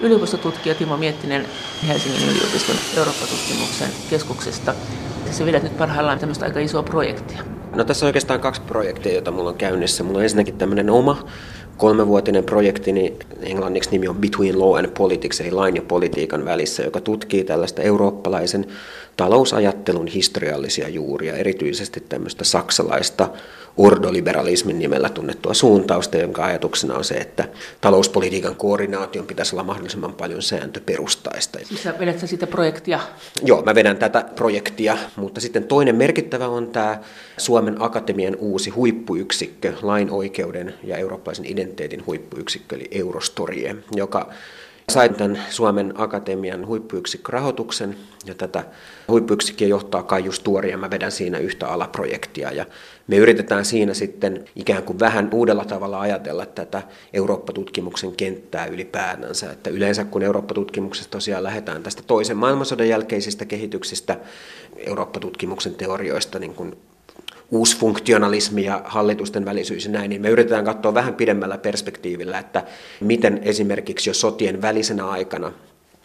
yliopistotutkija Timo Miettinen Helsingin yliopiston Eurooppa-tutkimuksen keskuksesta. Se vedät nyt parhaillaan tämmöistä aika isoa projektia. No tässä on oikeastaan kaksi projektia, joita mulla on käynnissä. Mulla on ensinnäkin tämmöinen oma kolmevuotinen projekti, niin englanniksi nimi on Between Law and Politics, eli lain ja politiikan välissä, joka tutkii tällaista eurooppalaisen talousajattelun historiallisia juuria, erityisesti tämmöistä saksalaista ordoliberalismin nimellä tunnettua suuntausta, jonka ajatuksena on se, että talouspolitiikan koordinaation pitäisi olla mahdollisimman paljon sääntöperustaista. Siis sä vedät sä sitä projektia? Joo, mä vedän tätä projektia, mutta sitten toinen merkittävä on tämä Suomen Akatemian uusi huippuyksikkö, lain oikeuden ja eurooppalaisen identiteetin huippuyksikkö, eli Eurostorie, joka Sain tämän Suomen Akatemian huippuyksikkörahoituksen ja tätä huippuyksikköä johtaa Kaijus Tuori ja mä vedän siinä yhtä alaprojektia ja me yritetään siinä sitten ikään kuin vähän uudella tavalla ajatella tätä Eurooppa-tutkimuksen kenttää ylipäätänsä. Että yleensä kun Eurooppa-tutkimuksessa tosiaan lähdetään tästä toisen maailmansodan jälkeisistä kehityksistä, Eurooppa-tutkimuksen teorioista niin kuin uusfunktionalismi ja hallitusten välisyys ja näin, niin me yritetään katsoa vähän pidemmällä perspektiivillä, että miten esimerkiksi jo sotien välisenä aikana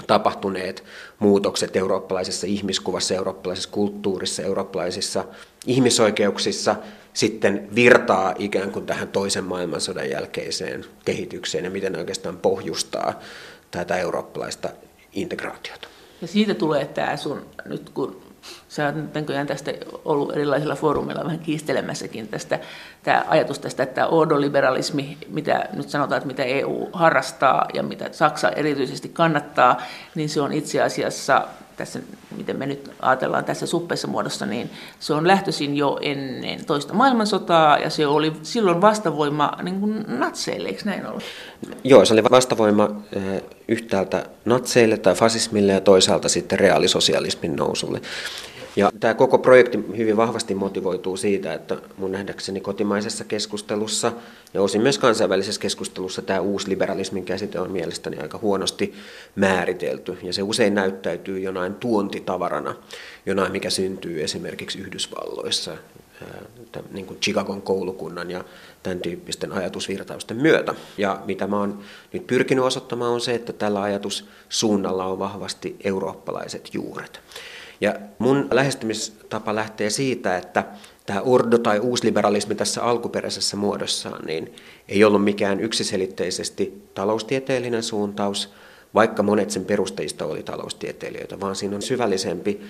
tapahtuneet muutokset eurooppalaisessa ihmiskuvassa, eurooppalaisessa kulttuurissa, eurooppalaisissa ihmisoikeuksissa sitten virtaa ikään kuin tähän toisen maailmansodan jälkeiseen kehitykseen ja miten ne oikeastaan pohjustaa tätä eurooppalaista integraatiota. Ja siitä tulee tämä sun, nyt kun Sä oot näköjään tästä ollut erilaisilla foorumeilla vähän kiistelemässäkin tästä, tämä ajatus tästä, että ordoliberalismi, mitä nyt sanotaan, että mitä EU harrastaa ja mitä Saksa erityisesti kannattaa, niin se on itse asiassa tässä, miten me nyt ajatellaan tässä suppeessa muodossa, niin se on lähtöisin jo ennen toista maailmansotaa ja se oli silloin vastavoima niin kuin natseille, eikö näin ollut? Joo, se oli vastavoima eh, yhtäältä natseille tai fasismille ja toisaalta sitten reaalisosialismin nousulle. Ja tämä koko projekti hyvin vahvasti motivoituu siitä, että mun nähdäkseni kotimaisessa keskustelussa ja osin myös kansainvälisessä keskustelussa tämä uusi liberalismin käsite on mielestäni aika huonosti määritelty. Ja se usein näyttäytyy jonain tuontitavarana, jonain mikä syntyy esimerkiksi Yhdysvalloissa, niin kuin Chicagon koulukunnan ja tämän tyyppisten ajatusvirtausten myötä. Ja mitä mä oon nyt pyrkinyt osoittamaan on se, että tällä ajatussuunnalla on vahvasti eurooppalaiset juuret. Ja mun lähestymistapa lähtee siitä, että tämä ordo tai uusliberalismi tässä alkuperäisessä muodossaan niin ei ollut mikään yksiselitteisesti taloustieteellinen suuntaus, vaikka monet sen perustajista oli taloustieteilijöitä, vaan siinä on syvällisempi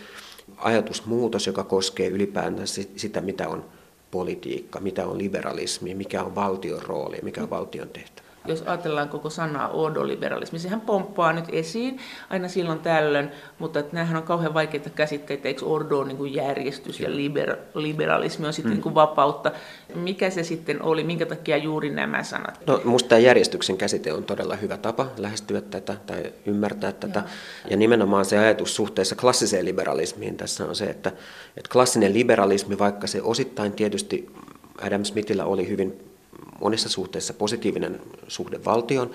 ajatusmuutos, joka koskee ylipäätään sitä, mitä on politiikka, mitä on liberalismi, mikä on valtion rooli, mikä on valtion tehtävä jos ajatellaan koko sanaa ordoliberalismi, sehän pomppaa nyt esiin aina silloin tällöin, mutta että nämähän on kauhean vaikeita käsitteitä, eikö ordo on niin kuin järjestys ja liber, liberalismi on sitten mm. niin kuin vapautta. Mikä se sitten oli, minkä takia juuri nämä sanat? No musta tämä järjestyksen käsite on todella hyvä tapa lähestyä tätä tai ymmärtää tätä. Ja, ja nimenomaan se ajatus suhteessa klassiseen liberalismiin tässä on se, että, että klassinen liberalismi, vaikka se osittain tietysti Adam Smithillä oli hyvin monissa suhteissa positiivinen suhde valtioon,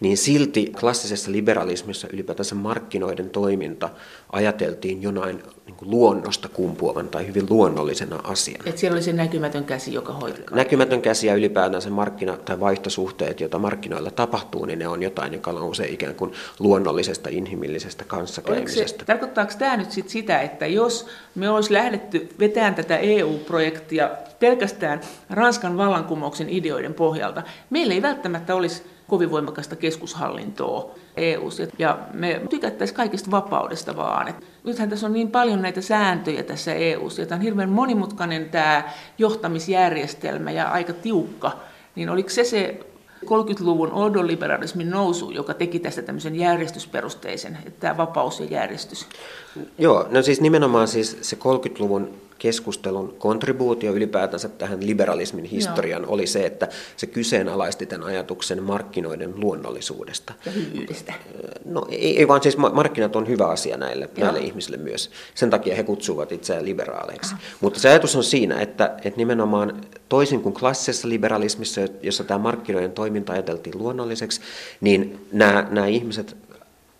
niin silti klassisessa liberalismissa ylipäätänsä markkinoiden toiminta ajateltiin jonain niin kuin luonnosta kumpuavan tai hyvin luonnollisena asiana. Et siellä oli se näkymätön käsi, joka hoitaa. Näkymätön käsi ja ylipäätään se markkina- tai vaihtosuhteet, joita markkinoilla tapahtuu, niin ne on jotain, joka nousee ikään kuin luonnollisesta, inhimillisestä kanssakäymisestä. Se, tarkoittaako tämä nyt sit sitä, että jos me olisi lähdetty vetämään tätä EU-projektia pelkästään Ranskan vallankumouksen ideoiden pohjalta, meillä ei välttämättä olisi kovin voimakasta keskushallintoa eu Ja me tykättäisiin kaikista vapaudesta vaan. Et nythän tässä on niin paljon näitä sääntöjä tässä eu ja tämä on hirveän monimutkainen tämä johtamisjärjestelmä ja aika tiukka. Niin oliko se se 30-luvun ordoliberalismin nousu, joka teki tästä tämmöisen järjestysperusteisen, että tämä vapaus ja järjestys? Joo, no siis nimenomaan siis se 30-luvun keskustelun kontribuutio ylipäätänsä tähän liberalismin historian Joo. oli se, että se kyseenalaisti tämän ajatuksen markkinoiden luonnollisuudesta. Ja hyvyydestä. No ei, ei vaan siis markkinat on hyvä asia näille, näille ihmisille myös. Sen takia he kutsuvat itseään liberaaleiksi. Aha. Mutta se ajatus on siinä, että, että nimenomaan toisin kuin klassisessa liberalismissa, jossa tämä markkinoiden toiminta ajateltiin luonnolliseksi, niin nämä, nämä ihmiset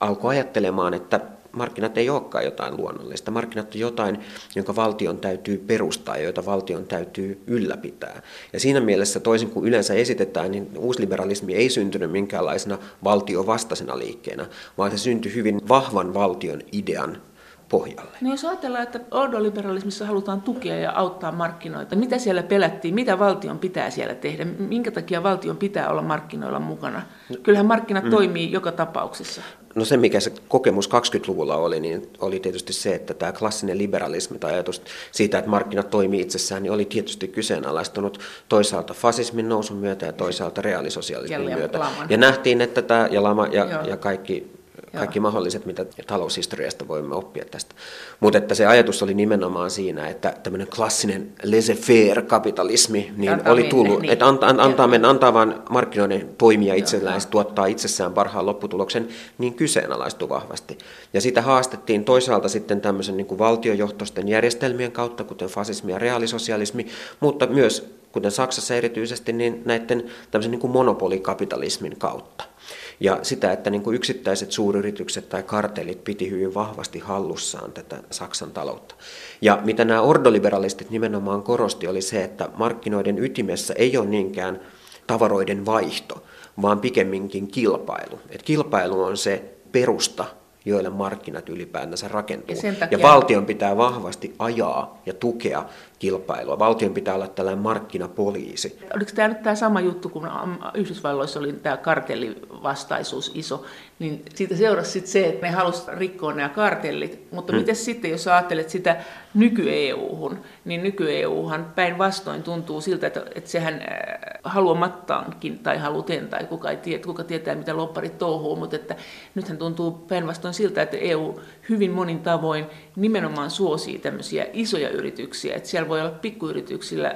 alkoi ajattelemaan, että markkinat ei olekaan jotain luonnollista. Markkinat on jotain, jonka valtion täytyy perustaa ja joita valtion täytyy ylläpitää. Ja siinä mielessä toisin kuin yleensä esitetään, niin uusliberalismi ei syntynyt minkäänlaisena valtiovastaisena liikkeenä, vaan se syntyi hyvin vahvan valtion idean pohjalle. No jos ajatellaan, että ordoliberalismissa halutaan tukea ja auttaa markkinoita, mitä siellä pelättiin, mitä valtion pitää siellä tehdä, minkä takia valtion pitää olla markkinoilla mukana? Kyllähän markkinat mm. toimii joka tapauksessa. No se, mikä se kokemus 20-luvulla oli, niin oli tietysti se, että tämä klassinen liberalismi tai ajatus siitä, että markkinat toimii itsessään, niin oli tietysti kyseenalaistunut toisaalta fasismin nousun myötä ja toisaalta reaalisosialismin myötä. Laman. Ja nähtiin, että tämä ja lama ja, ja kaikki kaikki Joo. mahdolliset, mitä taloushistoriasta voimme oppia tästä. Mutta että se ajatus oli nimenomaan siinä, että tämmöinen klassinen laissez-faire kapitalismi niin antaa oli tullut, niin. että antaa, antaa, mennä, antaa vaan markkinoiden toimia itsellään, ja tuottaa itsessään parhaan lopputuloksen, niin kyseenalaistui vahvasti. Ja sitä haastettiin toisaalta sitten tämmöisen niin kuin valtiojohtoisten järjestelmien kautta, kuten fasismi ja reaalisosialismi, mutta myös, kuten Saksassa erityisesti, niin näiden tämmöisen niin kuin monopolikapitalismin kautta. Ja sitä, että niin kuin yksittäiset suuryritykset tai kartellit piti hyvin vahvasti hallussaan tätä Saksan taloutta. Ja mitä nämä ordoliberalistit nimenomaan korosti, oli se, että markkinoiden ytimessä ei ole niinkään tavaroiden vaihto, vaan pikemminkin kilpailu. Et kilpailu on se perusta joille markkinat ylipäätänsä rakentuu. Ja, takia... ja valtion pitää vahvasti ajaa ja tukea kilpailua. Valtion pitää olla tällainen markkinapoliisi. Oliko tämä nyt tämä sama juttu, kun Yhdysvalloissa oli tämä kartellivastaisuus iso, niin siitä seurasi sitten se, että ne halusivat rikkoa nämä kartellit. Mutta hmm. miten sitten, jos ajattelet sitä nyky-EU-hun, niin nyky-EUhan päinvastoin tuntuu siltä, että, että sehän äh, haluamattaankin tai haluten, tai kuka, ei tiedä, kuka tietää, mitä lopparit touhuu, mutta että nythän tuntuu päinvastoin siltä, että EU hyvin monin tavoin nimenomaan suosii tämmöisiä isoja yrityksiä, että siellä voi olla pikkuyrityksillä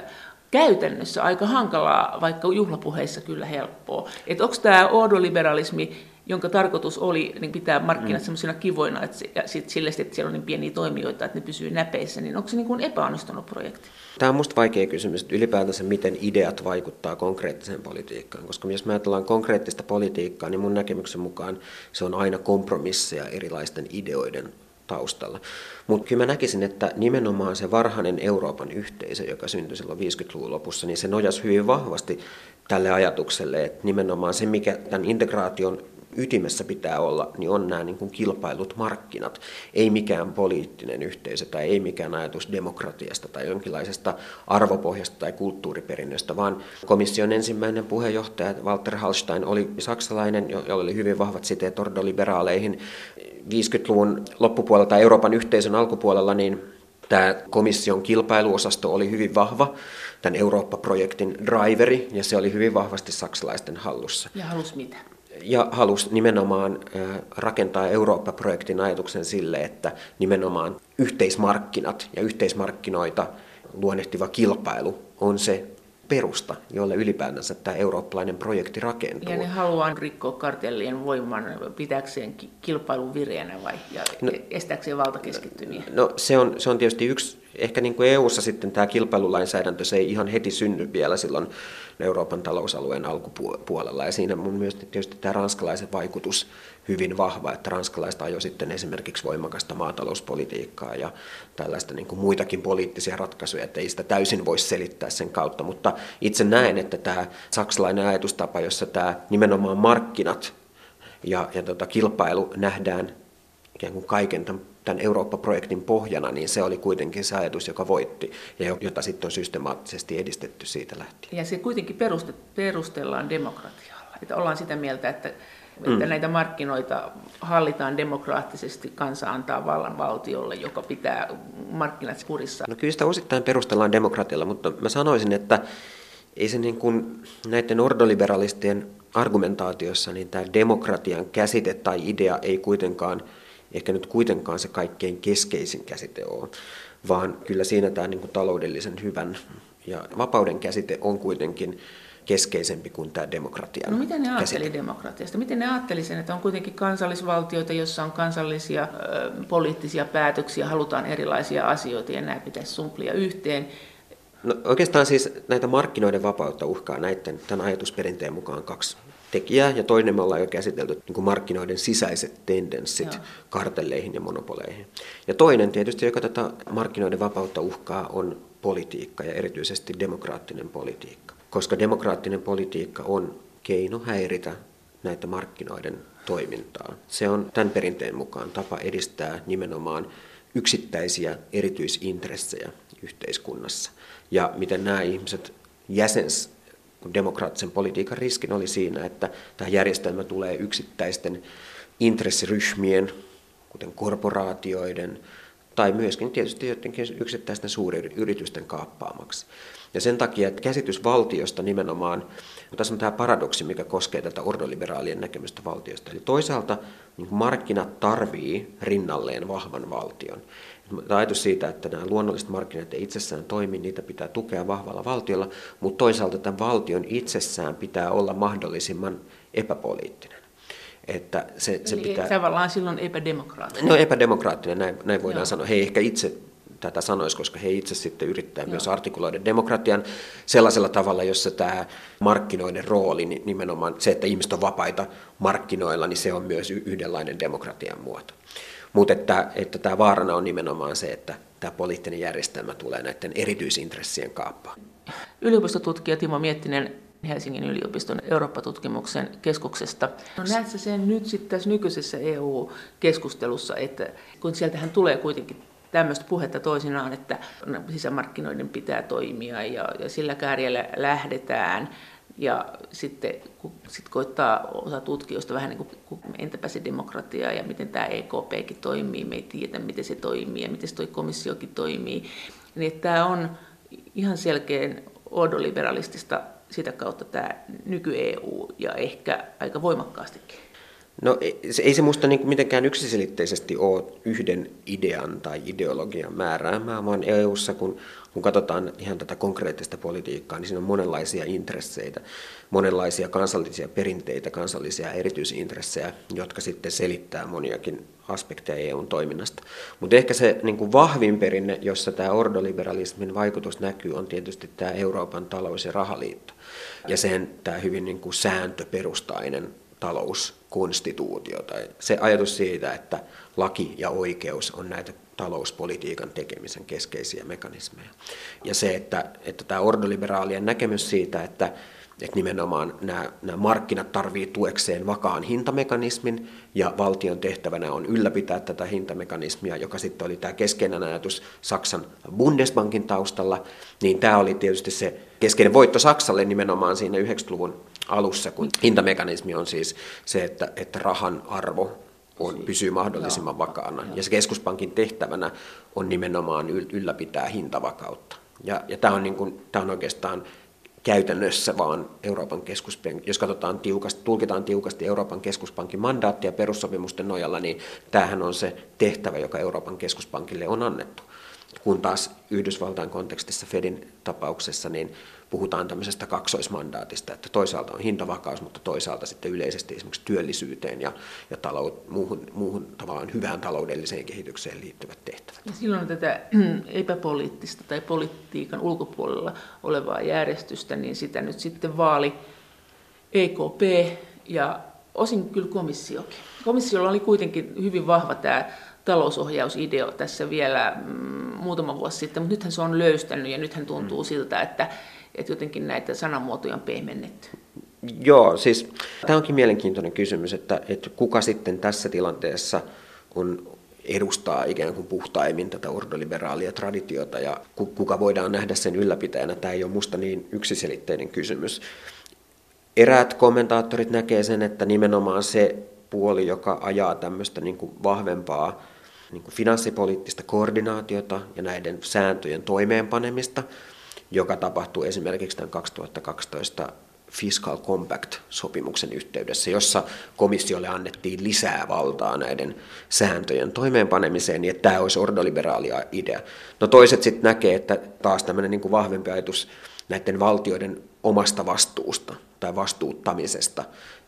käytännössä aika hankalaa, vaikka juhlapuheissa kyllä helppoa. Että onko tämä ordoliberalismi, jonka tarkoitus oli niin pitää markkinat mm. sellaisina kivoina, että ja sit sille, että siellä on niin pieniä toimijoita, että ne pysyy näpeissä, niin onko se niin kuin epäonnistunut projekti? Tämä on minusta vaikea kysymys, että ylipäätänsä miten ideat vaikuttaa konkreettiseen politiikkaan, koska jos me ajatellaan konkreettista politiikkaa, niin mun näkemyksen mukaan se on aina kompromisseja erilaisten ideoiden taustalla. Mutta kyllä mä näkisin, että nimenomaan se varhainen Euroopan yhteisö, joka syntyi silloin 50-luvun lopussa, niin se nojasi hyvin vahvasti tälle ajatukselle, että nimenomaan se, mikä tämän integraation ytimessä pitää olla, niin on nämä niin kuin kilpailut markkinat. Ei mikään poliittinen yhteisö tai ei mikään ajatus demokratiasta tai jonkinlaisesta arvopohjasta tai kulttuuriperinnöstä, vaan komission ensimmäinen puheenjohtaja Walter Hallstein oli saksalainen, jolla oli hyvin vahvat siteet ordoliberaaleihin. 50-luvun loppupuolella tai Euroopan yhteisön alkupuolella, niin tämä komission kilpailuosasto oli hyvin vahva, tämän Eurooppa-projektin driveri, ja se oli hyvin vahvasti saksalaisten hallussa. Ja halusi mitä? Ja halusi nimenomaan rakentaa Eurooppa-projektin ajatuksen sille, että nimenomaan yhteismarkkinat ja yhteismarkkinoita luonnehtiva kilpailu on se perusta, jolle ylipäätänsä tämä eurooppalainen projekti rakentuu. Ja ne haluaa rikkoa kartellien voiman pitääkseen kilpailun vireänä vai ja no, estääkseen valtakeskittymiä? No se on, se on tietysti yksi, ehkä niin kuin EU-ssa sitten tämä kilpailulainsäädäntö, se ei ihan heti synny vielä silloin Euroopan talousalueen alkupuolella. Ja siinä mun myös tietysti tämä ranskalaisen vaikutus hyvin vahva, että ranskalaiset ajoi sitten esimerkiksi voimakasta maatalouspolitiikkaa ja tällaista niin kuin muitakin poliittisia ratkaisuja, että ei sitä täysin voi selittää sen kautta, mutta itse näen, että tämä saksalainen ajatustapa, jossa tämä nimenomaan markkinat ja, ja tota, kilpailu nähdään ikään kuin kaiken tämän tämän Eurooppa-projektin pohjana, niin se oli kuitenkin se ajatus, joka voitti ja jota sitten on systemaattisesti edistetty siitä lähtien. Ja se kuitenkin perustellaan demokratialla. Että ollaan sitä mieltä, että, että mm. näitä markkinoita hallitaan demokraattisesti, kansa antaa vallan valtiolle, joka pitää markkinat kurissa. No kyllä sitä osittain perustellaan demokratialla, mutta mä sanoisin, että ei se niin kuin näiden ordoliberalistien argumentaatiossa, niin tämä demokratian käsite tai idea ei kuitenkaan – ehkä nyt kuitenkaan se kaikkein keskeisin käsite ole, vaan kyllä siinä tämä niin kuin taloudellisen hyvän ja vapauden käsite on kuitenkin keskeisempi kuin tämä demokratia. No miten ne ajatteli demokratiasta? Miten ne ajatteli sen, että on kuitenkin kansallisvaltioita, jossa on kansallisia ö, poliittisia päätöksiä, halutaan erilaisia asioita ja nämä pitäisi sumplia yhteen. No, oikeastaan siis näitä markkinoiden vapautta uhkaa näiden, tämän ajatusperinteen mukaan kaksi tekijää, ja toinen me ollaan jo käsitelty niin kuin markkinoiden sisäiset tendenssit Joo. kartelleihin ja monopoleihin. Ja toinen tietysti, joka tätä markkinoiden vapautta uhkaa, on politiikka ja erityisesti demokraattinen politiikka. Koska demokraattinen politiikka on keino häiritä näitä markkinoiden toimintaa. Se on tämän perinteen mukaan tapa edistää nimenomaan yksittäisiä erityisintressejä yhteiskunnassa. Ja miten nämä ihmiset jäsens demokraattisen politiikan riskin oli siinä, että tämä järjestelmä tulee yksittäisten intressiryhmien, kuten korporaatioiden, tai myöskin tietysti jotenkin yksittäisten suuryritysten kaappaamaksi. Ja sen takia, että käsitys valtiosta nimenomaan, tässä on tämä paradoksi, mikä koskee tätä ordoliberaalien näkemystä valtiosta. Eli toisaalta niin markkinat tarvii rinnalleen vahvan valtion. Tämä ajatus siitä, että nämä luonnolliset markkinat ei itsessään toimi, niitä pitää tukea vahvalla valtiolla, mutta toisaalta tämän valtion itsessään pitää olla mahdollisimman epäpoliittinen. Että se, se Eli pitää... tavallaan silloin epädemokraattinen. No epädemokraattinen, näin, näin voidaan Joo. sanoa. He ehkä itse tätä sanoisi, koska he itse sitten yrittää Joo. myös artikuloida demokratian sellaisella tavalla, jossa tämä markkinoiden rooli, niin nimenomaan se, että ihmiset on vapaita markkinoilla, niin se on myös yhdenlainen demokratian muoto. Mutta että, että tämä vaarana on nimenomaan se, että tämä poliittinen järjestelmä tulee näiden erityisintressien kaappaan. Yliopistotutkija Timo Miettinen Helsingin yliopiston Eurooppa-tutkimuksen keskuksesta. No näetkö sen nyt sitten tässä nykyisessä EU-keskustelussa, että kun sieltähän tulee kuitenkin tämmöistä puhetta toisinaan, että sisämarkkinoiden pitää toimia ja, ja sillä kärjellä lähdetään. Ja sitten kun sit koittaa osa tutkijoista vähän niin kuin, entäpä se demokratia ja miten tämä EKPkin toimii, me ei tiedä miten se toimii ja miten se toi komissiokin toimii, niin tämä on ihan selkeän ordoliberalistista sitä kautta tämä nyky-EU ja ehkä aika voimakkaastikin. No ei se musta niin mitenkään yksiselitteisesti ole yhden idean tai ideologian määräämää, vaan EUssa kun, kun katsotaan ihan tätä konkreettista politiikkaa, niin siinä on monenlaisia intresseitä, monenlaisia kansallisia perinteitä, kansallisia erityisintressejä, jotka sitten selittää moniakin aspekteja EUn toiminnasta. Mutta ehkä se niin kuin vahvin perinne, jossa tämä ordoliberalismin vaikutus näkyy, on tietysti tämä Euroopan talous- ja rahaliitto. Ja sen tämä hyvin niin kuin sääntöperustainen talouskonstituutio tai se ajatus siitä, että laki ja oikeus on näitä talouspolitiikan tekemisen keskeisiä mekanismeja. Ja se, että, että tämä ordoliberaalien näkemys siitä, että, että nimenomaan nämä, nämä markkinat tarvii tuekseen vakaan hintamekanismin ja valtion tehtävänä on ylläpitää tätä hintamekanismia, joka sitten oli tämä keskeinen ajatus Saksan Bundesbankin taustalla, niin tämä oli tietysti se keskeinen voitto Saksalle nimenomaan siinä 90-luvun alussa, kun hintamekanismi on siis se, että, että rahan arvo on, pysyy mahdollisimman vakaana. Ja se keskuspankin tehtävänä on nimenomaan ylläpitää hintavakautta. Ja, ja tämä, on niin kuin, tämä on oikeastaan käytännössä vaan Euroopan keskuspankin, jos katsotaan tiukasti, tulkitaan tiukasti Euroopan keskuspankin mandaattia perussopimusten nojalla, niin tämähän on se tehtävä, joka Euroopan keskuspankille on annettu. Kun taas Yhdysvaltain kontekstissa Fedin tapauksessa, niin puhutaan tämmöisestä kaksoismandaatista, että toisaalta on hintavakaus, mutta toisaalta sitten yleisesti esimerkiksi työllisyyteen ja, ja talou, muuhun, muuhun tavallaan hyvään taloudelliseen kehitykseen liittyvät tehtävät. Ja silloin tätä epäpoliittista tai politiikan ulkopuolella olevaa järjestystä, niin sitä nyt sitten vaali EKP ja osin kyllä komissiokin. Komissiolla oli kuitenkin hyvin vahva tämä talousohjausideo tässä vielä mm, muutama vuosi sitten, mutta nythän se on löystänyt ja nythän tuntuu mm. siltä, että että jotenkin näitä sanamuotoja on pehmennetty? Joo, siis tämä onkin mielenkiintoinen kysymys, että, että kuka sitten tässä tilanteessa on edustaa ikään kuin puhtaimmin tätä ordoliberaalia traditiota ja kuka voidaan nähdä sen ylläpitäjänä. Tämä ei ole minusta niin yksiselitteinen kysymys. Eräät kommentaattorit näkee sen, että nimenomaan se puoli, joka ajaa tämmöistä niin kuin vahvempaa niin kuin finanssipoliittista koordinaatiota ja näiden sääntöjen toimeenpanemista – joka tapahtui esimerkiksi tämän 2012 Fiscal Compact-sopimuksen yhteydessä, jossa komissiolle annettiin lisää valtaa näiden sääntöjen toimeenpanemiseen, niin että tämä olisi ordoliberaalia idea. No toiset sitten näkee, että taas tämmöinen niin kuin vahvempi ajatus näiden valtioiden omasta vastuusta tai vastuuttamisesta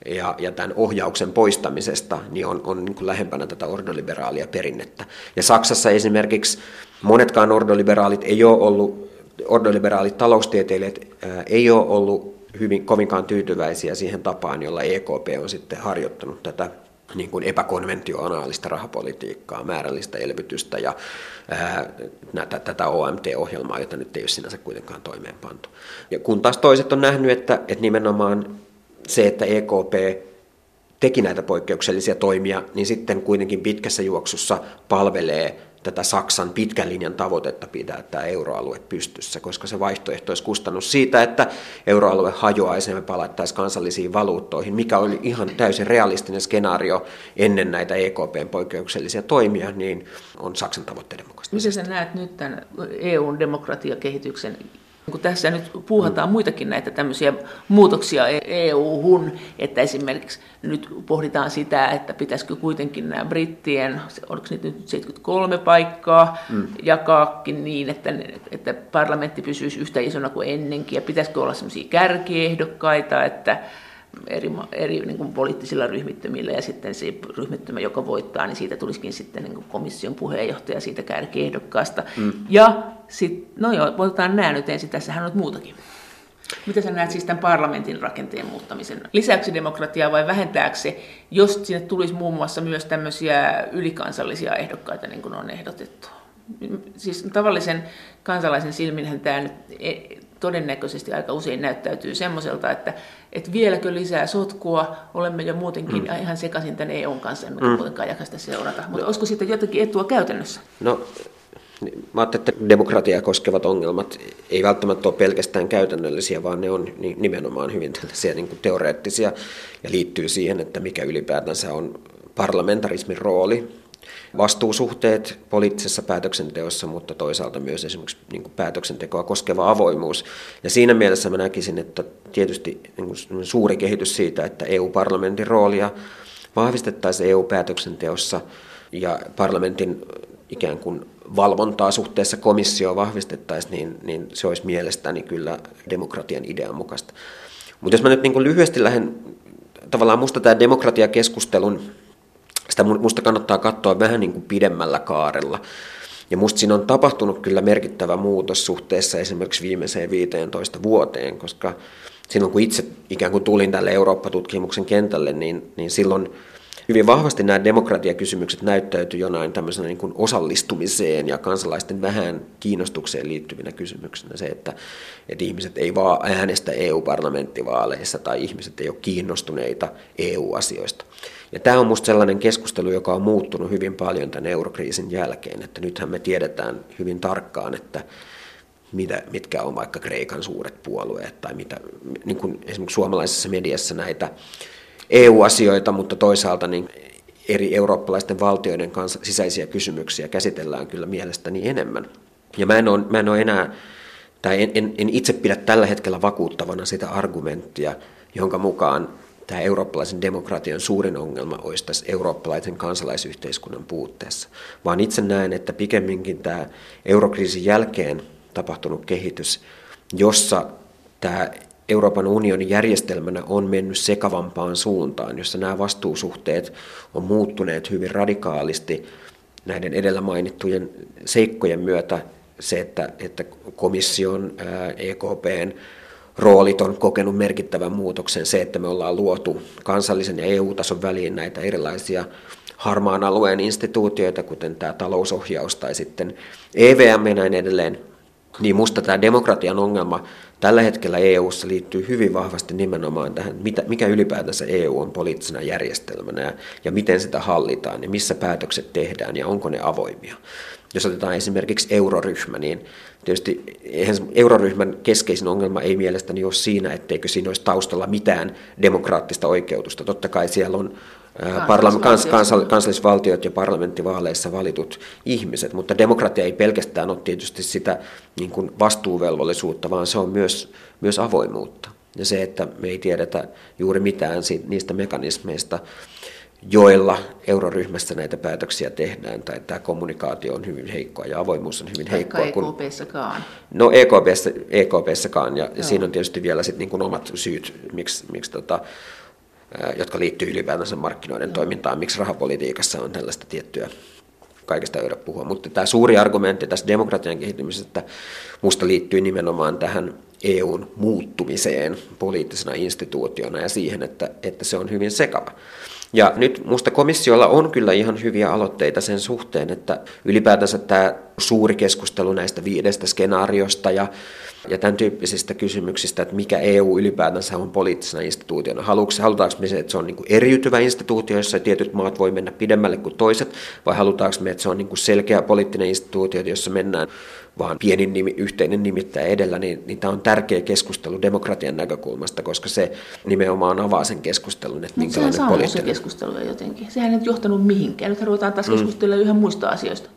ja, ja tämän ohjauksen poistamisesta niin on, on niin kuin lähempänä tätä ordoliberaalia perinnettä. Ja Saksassa esimerkiksi monetkaan ordoliberaalit ei ole ollut ordoliberaalit taloustieteilijät ei ole ollut hyvin kovinkaan tyytyväisiä siihen tapaan, jolla EKP on sitten harjoittanut tätä niin kuin epäkonventionaalista rahapolitiikkaa, määrällistä elvytystä ja ää, näitä, tätä OMT-ohjelmaa, jota nyt ei ole sinänsä kuitenkaan toimeenpantu. Ja kun taas toiset on nähnyt, että, että nimenomaan se, että EKP teki näitä poikkeuksellisia toimia, niin sitten kuitenkin pitkässä juoksussa palvelee tätä Saksan pitkän linjan tavoitetta pitää tämä euroalue pystyssä, koska se vaihtoehto olisi kustannus siitä, että euroalue hajoaisi ja me palattaisiin kansallisiin valuuttoihin, mikä oli ihan täysin realistinen skenaario ennen näitä EKPn poikkeuksellisia toimia, niin on Saksan tavoitteiden mukaista. Miten sä näet nyt tämän EUn demokratiakehityksen kun tässä nyt puuhataan muitakin näitä tämmöisiä muutoksia EU-hun, että esimerkiksi nyt pohditaan sitä, että pitäisikö kuitenkin nämä brittien, oliko nyt 73 paikkaa, mm. jakaakin niin, että, että parlamentti pysyisi yhtä isona kuin ennenkin, ja pitäisikö olla semmoisia kärkiehdokkaita, että eri, eri niin kuin poliittisilla ryhmittymillä ja sitten se ryhmittymä, joka voittaa, niin siitä tulisikin sitten niin kuin komission puheenjohtaja siitä kärkiehdokkaasta. Mm. Ja sitten, no joo, otetaan nämä nyt ensin, tässähän on muutakin. Miten sä näet siis tämän parlamentin rakenteen muuttamisen? Lisäksi demokratiaa vai vähentääkö se, jos sinne tulisi muun muassa myös tämmöisiä ylikansallisia ehdokkaita, niin kuin on ehdotettu? Siis tavallisen kansalaisen silminhän tämä nyt e- todennäköisesti aika usein näyttäytyy semmoiselta, että, että vieläkö lisää sotkua, olemme jo muutenkin mm. ihan sekaisin tämän EUn kanssa, emmekä mm. kuitenkaan jakasta seurata. Mutta no. olisiko sitten jotakin etua käytännössä? No, mä ajattelen, että demokratiaa koskevat ongelmat ei välttämättä ole pelkästään käytännöllisiä, vaan ne on nimenomaan hyvin tällaisia niin kuin teoreettisia ja liittyy siihen, että mikä ylipäätänsä on parlamentarismin rooli vastuusuhteet poliittisessa päätöksenteossa, mutta toisaalta myös esimerkiksi niin kuin päätöksentekoa koskeva avoimuus. Ja siinä mielessä mä näkisin, että tietysti niin kuin suuri kehitys siitä, että EU-parlamentin roolia vahvistettaisiin EU-päätöksenteossa ja parlamentin ikään kuin valvontaa suhteessa komissioon vahvistettaisiin, niin, niin se olisi mielestäni kyllä demokratian idean mukaista. Mutta jos mä nyt niin lyhyesti lähden, tavallaan musta tämä demokratiakeskustelun sitä musta kannattaa katsoa vähän niin kuin pidemmällä kaarella. Ja musta siinä on tapahtunut kyllä merkittävä muutos suhteessa esimerkiksi viimeiseen 15 vuoteen, koska silloin kun itse ikään kuin tulin tälle Eurooppa-tutkimuksen kentälle, niin, niin silloin hyvin vahvasti nämä demokratiakysymykset näyttäytyi jonain tämmöisenä niin kuin osallistumiseen ja kansalaisten vähän kiinnostukseen liittyvinä kysymyksinä. Se, että, että ihmiset ei vaan äänestä EU-parlamenttivaaleissa tai ihmiset ei ole kiinnostuneita EU-asioista. Ja tämä on minusta sellainen keskustelu, joka on muuttunut hyvin paljon tämän eurokriisin jälkeen, että nythän me tiedetään hyvin tarkkaan, että mitä, mitkä on vaikka Kreikan suuret puolueet tai mitä, niin kuin esimerkiksi suomalaisessa mediassa näitä EU-asioita, mutta toisaalta niin eri eurooppalaisten valtioiden kanssa sisäisiä kysymyksiä käsitellään kyllä mielestäni enemmän. Ja mä en ole, mä en ole enää, tai en, en, en itse pidä tällä hetkellä vakuuttavana sitä argumenttia, jonka mukaan tämä eurooppalaisen demokratian suurin ongelma olisi tässä eurooppalaisen kansalaisyhteiskunnan puutteessa, vaan itse näen, että pikemminkin tämä eurokriisin jälkeen tapahtunut kehitys, jossa tämä Euroopan unionin järjestelmänä on mennyt sekavampaan suuntaan, jossa nämä vastuusuhteet on muuttuneet hyvin radikaalisti näiden edellä mainittujen seikkojen myötä, se, että, että komission, EKPn, roolit on kokenut merkittävän muutoksen. Se, että me ollaan luotu kansallisen ja EU-tason väliin näitä erilaisia harmaan alueen instituutioita, kuten tämä talousohjaus tai sitten EVM ja näin edelleen, niin musta tämä demokratian ongelma tällä hetkellä EU:ssa liittyy hyvin vahvasti nimenomaan tähän, mitä, mikä ylipäätänsä EU on poliittisena järjestelmänä ja, ja miten sitä hallitaan ja missä päätökset tehdään ja onko ne avoimia. Jos otetaan esimerkiksi euroryhmä, niin tietysti eihän euroryhmän keskeisin ongelma ei mielestäni ole siinä, etteikö siinä olisi taustalla mitään demokraattista oikeutusta. Totta kai siellä on kans, kans, kansallisvaltiot ja parlamenttivaaleissa valitut ihmiset, mutta demokratia ei pelkästään ole tietysti sitä niin kuin vastuuvelvollisuutta, vaan se on myös, myös avoimuutta. Ja se, että me ei tiedetä juuri mitään siitä, niistä mekanismeista, joilla euroryhmässä näitä päätöksiä tehdään, tai tämä kommunikaatio on hyvin heikkoa ja avoimuus on hyvin heikkoa. EKPssäkaan. No EKPssä, EKPssäkaan, ja Joo. siinä on tietysti vielä sit niin kuin omat syyt, miksi, miksi tota, jotka liittyy ylipäätänsä markkinoiden toimintaan, miksi rahapolitiikassa on tällaista tiettyä kaikesta ei puhua. Mutta tämä suuri argumentti tässä demokratian kehittymisestä musta liittyy nimenomaan tähän EUn muuttumiseen poliittisena instituutiona ja siihen, että, että se on hyvin sekava. Ja nyt minusta komissiolla on kyllä ihan hyviä aloitteita sen suhteen, että ylipäätänsä tämä suuri keskustelu näistä viidestä skenaariosta ja, ja tämän tyyppisistä kysymyksistä, että mikä EU ylipäätänsä on poliittisena instituutiona. Halutaanko me se, että se on niin kuin eriytyvä instituutio, jossa tietyt maat voi mennä pidemmälle kuin toiset, vai halutaanko me, että se on niin kuin selkeä poliittinen instituutio, jossa mennään vaan pienin nimi, yhteinen nimittäjä edellä, niin, niin tämä on tärkeä keskustelu demokratian näkökulmasta, koska se nimenomaan avaa sen keskustelun, että minkälainen sehän poliittinen... se keskustelu jotenkin. Sehän ei nyt johtanut mihinkään. Nyt ruvetaan taas mm. keskustella yhä muista asioista.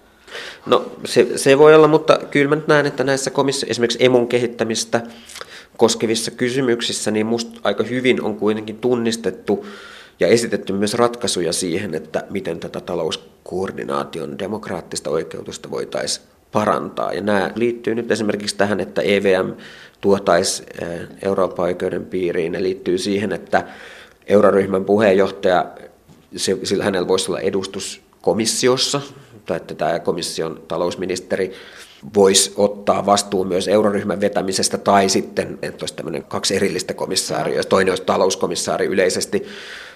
No se, se voi olla, mutta kyllä mä nyt näen, että näissä komissio, esimerkiksi emun kehittämistä koskevissa kysymyksissä, niin musta aika hyvin on kuitenkin tunnistettu ja esitetty myös ratkaisuja siihen, että miten tätä talouskoordinaation demokraattista oikeutusta voitaisiin parantaa. Ja nämä liittyy nyt esimerkiksi tähän, että EVM tuotaisi eh, Euroopan oikeuden piiriin. Ne liittyy siihen, että euroryhmän puheenjohtaja, sillä hänellä voisi olla edustus komissiossa, tai että tämä komission talousministeri voisi ottaa vastuun myös euroryhmän vetämisestä, tai sitten, että olisi tämmöinen kaksi erillistä komissaaria, toinen olisi talouskomissaari yleisesti,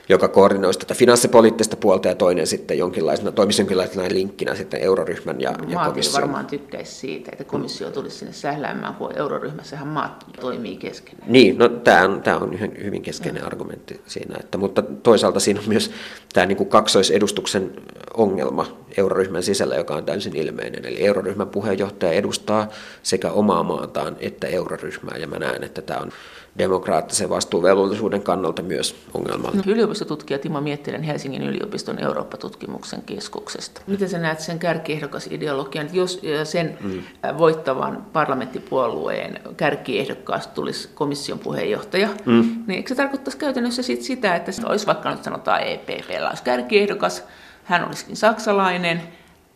joka koordinoisi tätä finanssipoliittista puolta ja toinen sitten jonkinlaisena, toimisi jonkinlaisena linkkinä sitten euroryhmän ja, ja komission. varmaan tykkäisi siitä, että komissio tulisi sinne sähläämään, kun euroryhmässähän maat toimii kesken. Niin, no tämä on, tämä on hyvin keskeinen no. argumentti siinä, että, mutta toisaalta siinä on myös tämä niin kuin kaksoisedustuksen ongelma euroryhmän sisällä, joka on täysin ilmeinen. Eli euroryhmän puheenjohtaja edustaa sekä omaa maataan että euroryhmää, ja mä näen, että tämä on demokraattisen vastuuvelvollisuuden kannalta myös ongelmallinen. No, yliopistotutkija Timo Miettilän Helsingin yliopiston Eurooppa-tutkimuksen keskuksesta. Miten sä näet sen kärkiehdokasideologian, jos sen mm. voittavan parlamenttipuolueen kärkiehdokkaasta tulisi komission puheenjohtaja, mm. niin eikö se tarkoittaisi käytännössä sit sitä, että olisi vaikka nyt sanotaan EPP, olisi kärkiehdokas, hän olisikin saksalainen,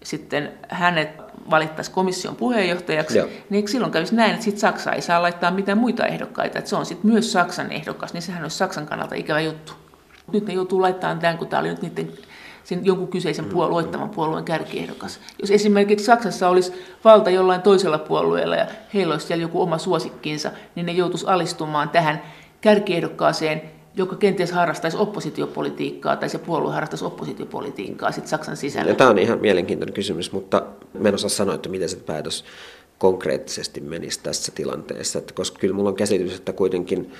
sitten hänet valittaisiin komission puheenjohtajaksi, Joo. niin silloin kävisi näin, että sit Saksa ei saa laittaa mitään muita ehdokkaita, että se on sitten myös Saksan ehdokas, niin sehän olisi Saksan kannalta ikävä juttu. Nyt ne joutuu laittamaan tämän, kun tämä oli nyt niiden sen jonkun kyseisen mm. puolueettaman puolueen kärkiehdokas. Jos esimerkiksi Saksassa olisi valta jollain toisella puolueella ja heillä olisi siellä joku oma suosikkinsa, niin ne joutuisi alistumaan tähän kärkiehdokkaaseen, joka kenties harrastaisi oppositiopolitiikkaa tai se puolue harrastaisi oppositiopolitiikkaa sitten Saksan sisällä? Ja tämä on ihan mielenkiintoinen kysymys, mutta en osaa sanoa, että miten se päätös konkreettisesti menisi tässä tilanteessa, että koska kyllä minulla on käsitys, että kuitenkin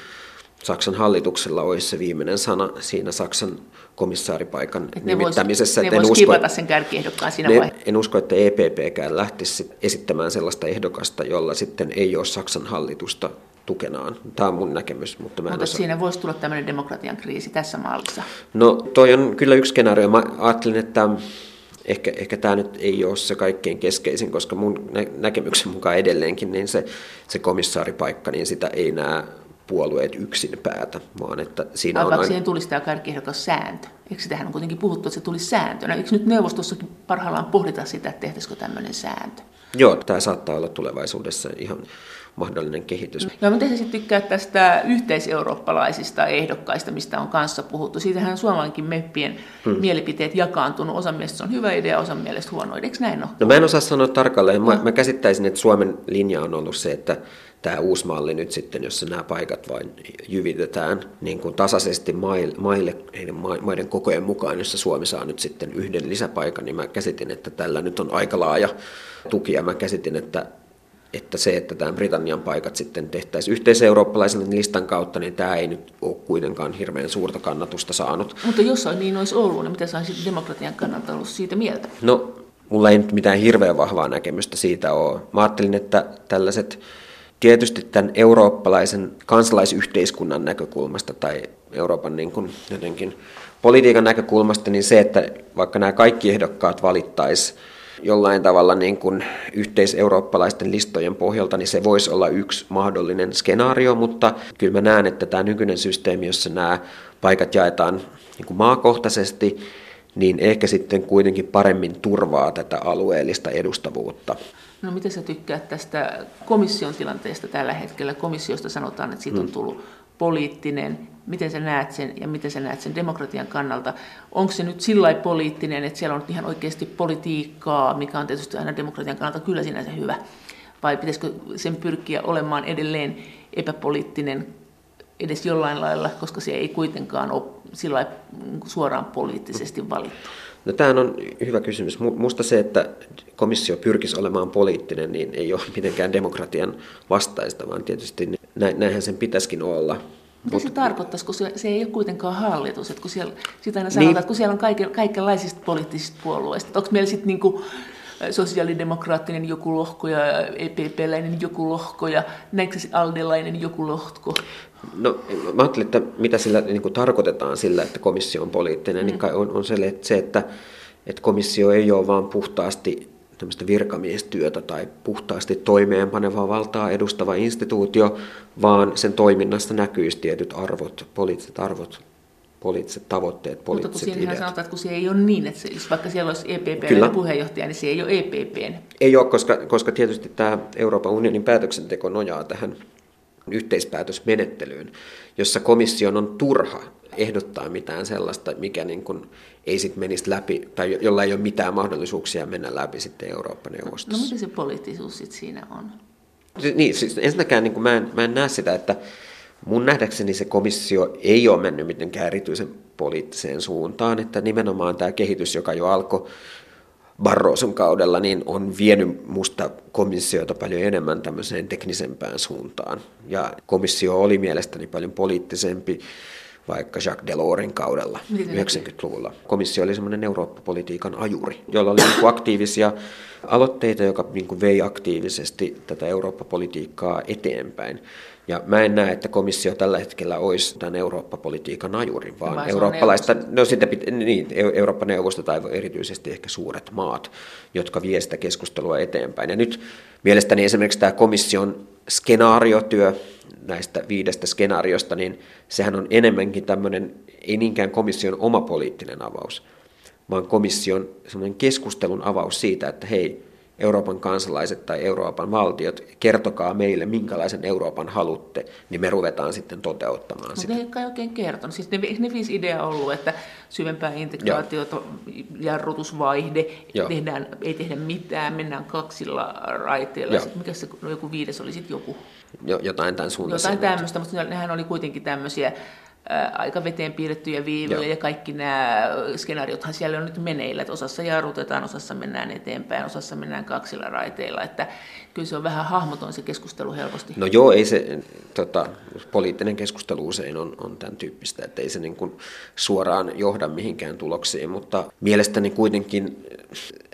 Saksan hallituksella olisi se viimeinen sana siinä Saksan komissaaripaikan nimittämisessä. Ne vois, ne usko, sen kärkiehdokkaan siinä ne, En usko, että EPPkään lähtisi esittämään sellaista ehdokasta, jolla sitten ei ole Saksan hallitusta tukenaan. Tämä on mun näkemys. Mutta, mä mutta siinä voisi tulla tämmöinen demokratian kriisi tässä mallissa. No toi on kyllä yksi skenaario. Mä ajattelin, että ehkä, ehkä tämä nyt ei ole se kaikkein keskeisin, koska mun näkemyksen mukaan edelleenkin niin se, se komissaaripaikka, niin sitä ei näe puolueet yksin päätä, vaan että siinä Alkaako on... siihen tulisi tämä kärkiehdokas sääntö? Eikö sitähän on kuitenkin puhuttu, että se tulisi sääntönä? Eikö nyt neuvostossakin parhaillaan pohdita sitä, että tehtäisikö tämmöinen sääntö? Joo, tämä saattaa olla tulevaisuudessa ihan mahdollinen kehitys. No, miten sä sitten tykkää tästä yhteiseurooppalaisista ehdokkaista, mistä on kanssa puhuttu? Siitähän suomalainkin meppien hmm. mielipiteet jakaantunut. Osa mielestä se on hyvä idea, osa mielestä huono. Eikö näin ole? No mä en osaa sanoa tarkalleen. Mä, no. mä käsittäisin, että Suomen linja on ollut se, että tämä uusi malli nyt sitten, jossa nämä paikat vain jyvitetään niin kuin tasaisesti maille, heidän maiden kokojen mukaan, jossa Suomi saa nyt sitten yhden lisäpaikan, niin mä käsitin, että tällä nyt on aika laaja tuki, ja mä käsitin, että että se, että tämä Britannian paikat sitten tehtäisiin yhteiseurooppalaisen listan kautta, niin tämä ei nyt ole kuitenkaan hirveän suurta kannatusta saanut. Mutta jos niin olisi ollut, niin mitä sä olisit demokratian kannalta ollut siitä mieltä? No, mulla ei nyt mitään hirveän vahvaa näkemystä siitä ole. Mä ajattelin, että tällaiset tietysti tämän eurooppalaisen kansalaisyhteiskunnan näkökulmasta tai Euroopan niin kuin jotenkin politiikan näkökulmasta, niin se, että vaikka nämä kaikki ehdokkaat valittaisiin jollain tavalla niin kuin yhteiseurooppalaisten listojen pohjalta, niin se voisi olla yksi mahdollinen skenaario, mutta kyllä mä näen, että tämä nykyinen systeemi, jossa nämä paikat jaetaan niin kuin maakohtaisesti, niin ehkä sitten kuitenkin paremmin turvaa tätä alueellista edustavuutta. No miten sä tykkäät tästä komission tilanteesta tällä hetkellä? Komissiosta sanotaan, että siitä on mm. tullut poliittinen, miten sä näet sen ja miten sä näet sen demokratian kannalta. Onko se nyt sillä poliittinen, että siellä on ihan oikeasti politiikkaa, mikä on tietysti aina demokratian kannalta kyllä sinänsä hyvä, vai pitäisikö sen pyrkiä olemaan edelleen epäpoliittinen edes jollain lailla, koska se ei kuitenkaan ole sillä suoraan poliittisesti valittu? No, tämähän on hyvä kysymys. Minusta se, että komissio pyrkisi olemaan poliittinen, niin ei ole mitenkään demokratian vastaista, vaan tietysti näinhän sen pitäisikin olla. Mitä Mut, se tarkoittaisi, kun se, se ei ole kuitenkaan hallitus? Että kun siellä, sitä aina sanotaan, niin, että kun siellä on kaiken, kaikenlaisista poliittisista puolueista. Onko meillä sitten niinku sosiaalidemokraattinen joku lohko ja EPP-läinen joku lohko ja näinkö Aldelainen joku lohko? No mä ajattelin, että mitä sillä niin kuin tarkoitetaan sillä, että komissio on poliittinen, niin mm. niin on, on se, että, se, että, että komissio ei ole vaan puhtaasti tämmöistä virkamiestyötä tai puhtaasti toimeenpanevaa valtaa edustava instituutio, vaan sen toiminnassa näkyisi tietyt arvot, poliittiset arvot, poliittiset tavoitteet, poliittiset Mutta kun ideat. sanotaan, että kun se ei ole niin, että se, jos vaikka siellä olisi EPP puheenjohtaja, niin se ei ole EPPn. Ei ole, koska, koska tietysti tämä Euroopan unionin päätöksenteko nojaa tähän yhteispäätösmenettelyyn, jossa komission on turha ehdottaa mitään sellaista, mikä niin kuin ei sitten menisi läpi, tai jolla ei ole mitään mahdollisuuksia mennä läpi sitten Eurooppa-neuvostossa. No, no mitä se poliittisuus sitten siinä on? Niin, siis ensinnäkään niin kuin mä, en, mä en näe sitä, että mun nähdäkseni se komissio ei ole mennyt mitenkään erityisen poliittiseen suuntaan, että nimenomaan tämä kehitys, joka jo alkoi Barroson kaudella, niin on vienyt musta komissiota paljon enemmän tämmöiseen teknisempään suuntaan. Ja komissio oli mielestäni paljon poliittisempi vaikka Jacques Delorsin kaudella Miten 90-luvulla. Komissio oli semmoinen Eurooppa-politiikan ajuri, jolla oli niin aktiivisia aloitteita, joka niin vei aktiivisesti tätä Eurooppa-politiikkaa eteenpäin. Ja mä en näe, että komissio tällä hetkellä olisi tämän Eurooppa-politiikan ajuri, vaan Vai eurooppalaista, no sitä pit, niin, Eurooppa-neuvosto tai erityisesti ehkä suuret maat, jotka vie sitä keskustelua eteenpäin. Ja nyt mielestäni esimerkiksi tämä komission skenaariotyö näistä viidestä skenaariosta, niin sehän on enemmänkin tämmöinen, ei niinkään komission oma poliittinen avaus, vaan komission semmoinen keskustelun avaus siitä, että hei, Euroopan kansalaiset tai Euroopan valtiot, kertokaa meille, minkälaisen Euroopan halutte, niin me ruvetaan sitten toteuttamaan Mutta sitä. Mutta ei oikein kertonut. Siis ne, ne viisi ideaa ollut, että syvempää integraatiota, Joo. jarrutusvaihde, tehdään, ei tehdä mitään, mennään kaksilla raiteilla. Mikä se, no joku viides oli sitten joku? Jo, jotain tämän suuntaisia. Jotain tämmöistä, mutta nehän oli kuitenkin tämmöisiä aika veteen piirrettyjä viivoja ja kaikki nämä skenaariothan siellä on nyt meneillä, että osassa jarrutetaan, osassa mennään eteenpäin, osassa mennään kaksilla raiteilla, että kyllä se on vähän hahmoton se keskustelu helposti. No joo, ei se, tota, poliittinen keskustelu usein on, on tämän tyyppistä, että ei se niin kuin suoraan johda mihinkään tuloksiin, mutta mielestäni kuitenkin